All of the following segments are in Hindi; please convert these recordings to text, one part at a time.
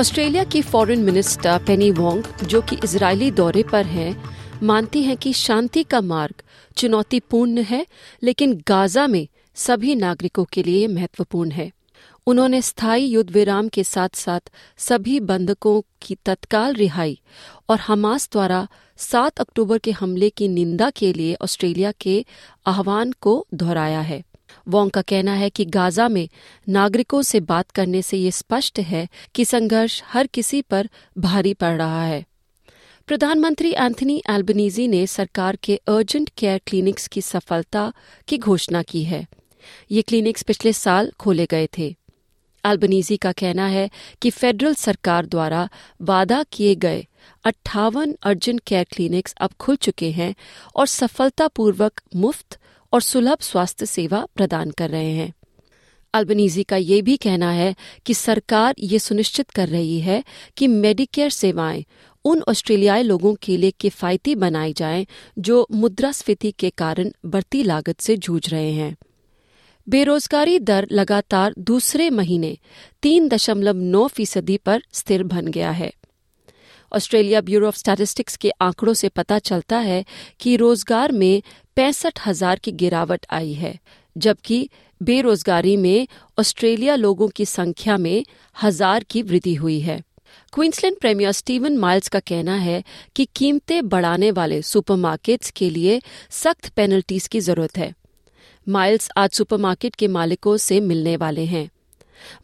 ऑस्ट्रेलिया की फॉरेन मिनिस्टर पेनी वोंग, जो कि इजरायली दौरे पर हैं, मानती हैं कि शांति का मार्ग चुनौतीपूर्ण है, लेकिन गाजा में सभी नागरिकों के लिए महत्वपूर्ण है। उन्होंने स्थायी युद्ध विराम के साथ साथ सभी बंधकों की तत्काल रिहाई और हमास द्वारा 7 अक्टूबर के हमले की निंदा के लिए ऑस्ट्रेलिया के आह्वान को दोहराया है। वोंग का कहना है कि गाजा में नागरिकों से बात करने से ये स्पष्ट है कि संघर्ष हर किसी पर भारी पड़ रहा है। प्रधानमंत्री एंथनी एल्बनीजी ने सरकार के अर्जेंट केयर क्लिनिक्स की सफलता की घोषणा की है। ये क्लिनिक्स पिछले साल खोले गए थे। एल्बनीजी का कहना है कि फेडरल सरकार द्वारा वादा किए गए अट्ठावन अर्जेंट केयर क्लिनिक्स अब खुल चुके हैं और सफलतापूर्वक मुफ़्त और सुलभ स्वास्थ्य सेवा प्रदान कर रहे हैं। अल्बनीजी का ये भी कहना है कि सरकार ये सुनिश्चित कर रही है कि मेडिकेयर सेवाएँ उन ऑस्ट्रेलियाई लोगों के लिए किफायती बनाई जाएँ जो मुद्रास्फीति के कारण बढ़ती लागत से जूझ रहे हैं। बेरोजगारी दर लगातार दूसरे महीने तीन दशमलव नौ फ़ीसदी पर स्थिर बन गया है। ऑस्ट्रेलिया ब्यूरो ऑफ़ स्टैटिस्टिक्स के आंकड़ों से पता चलता है कि रोज़गार में पैंसठ हज़ार की गिरावट आई है, जबकि बेरोजगारी में ऑस्ट्रेलिया लोगों की संख्या में हज़ार की वृद्धि हुई है। क्वींसलैंड प्रीमियर स्टीवन माइल्स का कहना है कि कीमतें बढ़ाने वाले सुपरमार्केट्स के लिए सख्त पेनल्टीज की ज़रूरत है। माइल्स आज सुपरमार्केट के मालिकों से मिलने वाले हैं।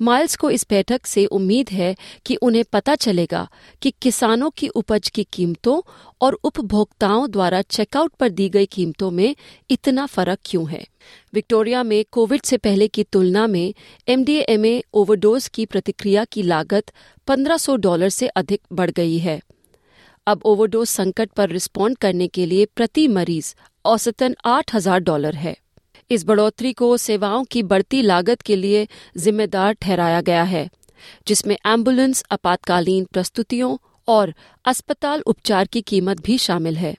माइल्स को इस बैठक से उम्मीद है कि उन्हें पता चलेगा कि किसानों की उपज की कीमतों और उपभोक्ताओं द्वारा चेकआउट पर दी गई कीमतों में इतना फ़र्क क्यों है। विक्टोरिया में कोविड से पहले की तुलना में एमडीएमए ओवरडोज की प्रतिक्रिया की लागत 1500 डॉलर से अधिक बढ़ गई है। अब ओवरडोज संकट पर रिस्पॉन्ड करने के लिए प्रति मरीज़ औसतन 8000 डॉलर है। इस बढ़ोतरी को सेवाओं की बढ़ती लागत के लिए जिम्मेदार ठहराया गया है, जिसमें एंबुलेंस आपातकालीन प्रस्तुतियों और अस्पताल उपचार की कीमत भी शामिल है।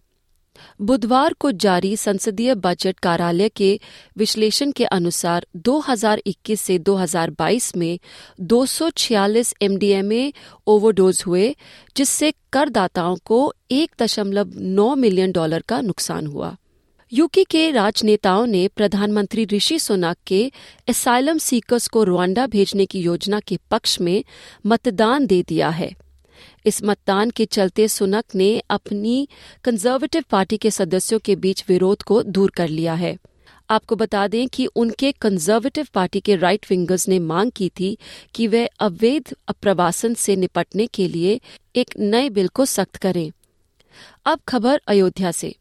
बुधवार को जारी संसदीय बजट कार्यालय के विश्लेषण के अनुसार 2021 से 2022 में 246 एमडीएमए ओवरडोज हुए, जिससे करदाताओं को 1.9 मिलियन डॉलर का नुकसान हुआ। यूके के राजनेताओं ने प्रधानमंत्री ऋषि सुनाक के एसाइलम सीकर्स को रुआंडा भेजने की योजना के पक्ष में मतदान दे दिया है। इस मतदान के चलते सुनक ने अपनी कंजर्वेटिव पार्टी के सदस्यों के बीच विरोध को दूर कर लिया है। आपको बता दें कि उनके कंजर्वेटिव पार्टी के राइट विंगर्स ने मांग की थी कि वे अवैध अप्रवासन से निपटने के लिए एक नए बिल को सख्त करें। अब खबर अयोध्या से।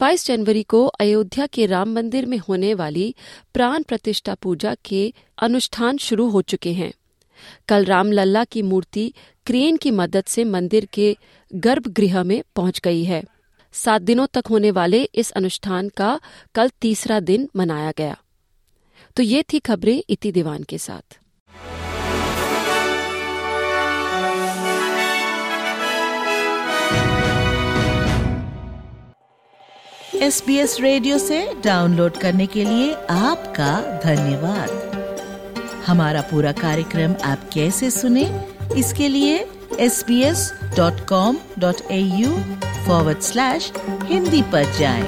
22 जनवरी को अयोध्या के राम मंदिर में होने वाली प्राण प्रतिष्ठा पूजा के अनुष्ठान शुरू हो चुके हैं। कल रामलल्ला की मूर्ति क्रेन की मदद से मंदिर के गर्भगृह में पहुँच गई है। सात दिनों तक होने वाले इस अनुष्ठान का कल तीसरा दिन मनाया गया। तो ये थी खबरें इति दीवान के साथ। एस बी एस रेडियो से डाउनलोड करने के लिए आपका धन्यवाद हमारा पूरा कार्यक्रम आप कैसे सुने, इसके लिए S B S dot com dot A U forward slash Hindi पर जाएँ।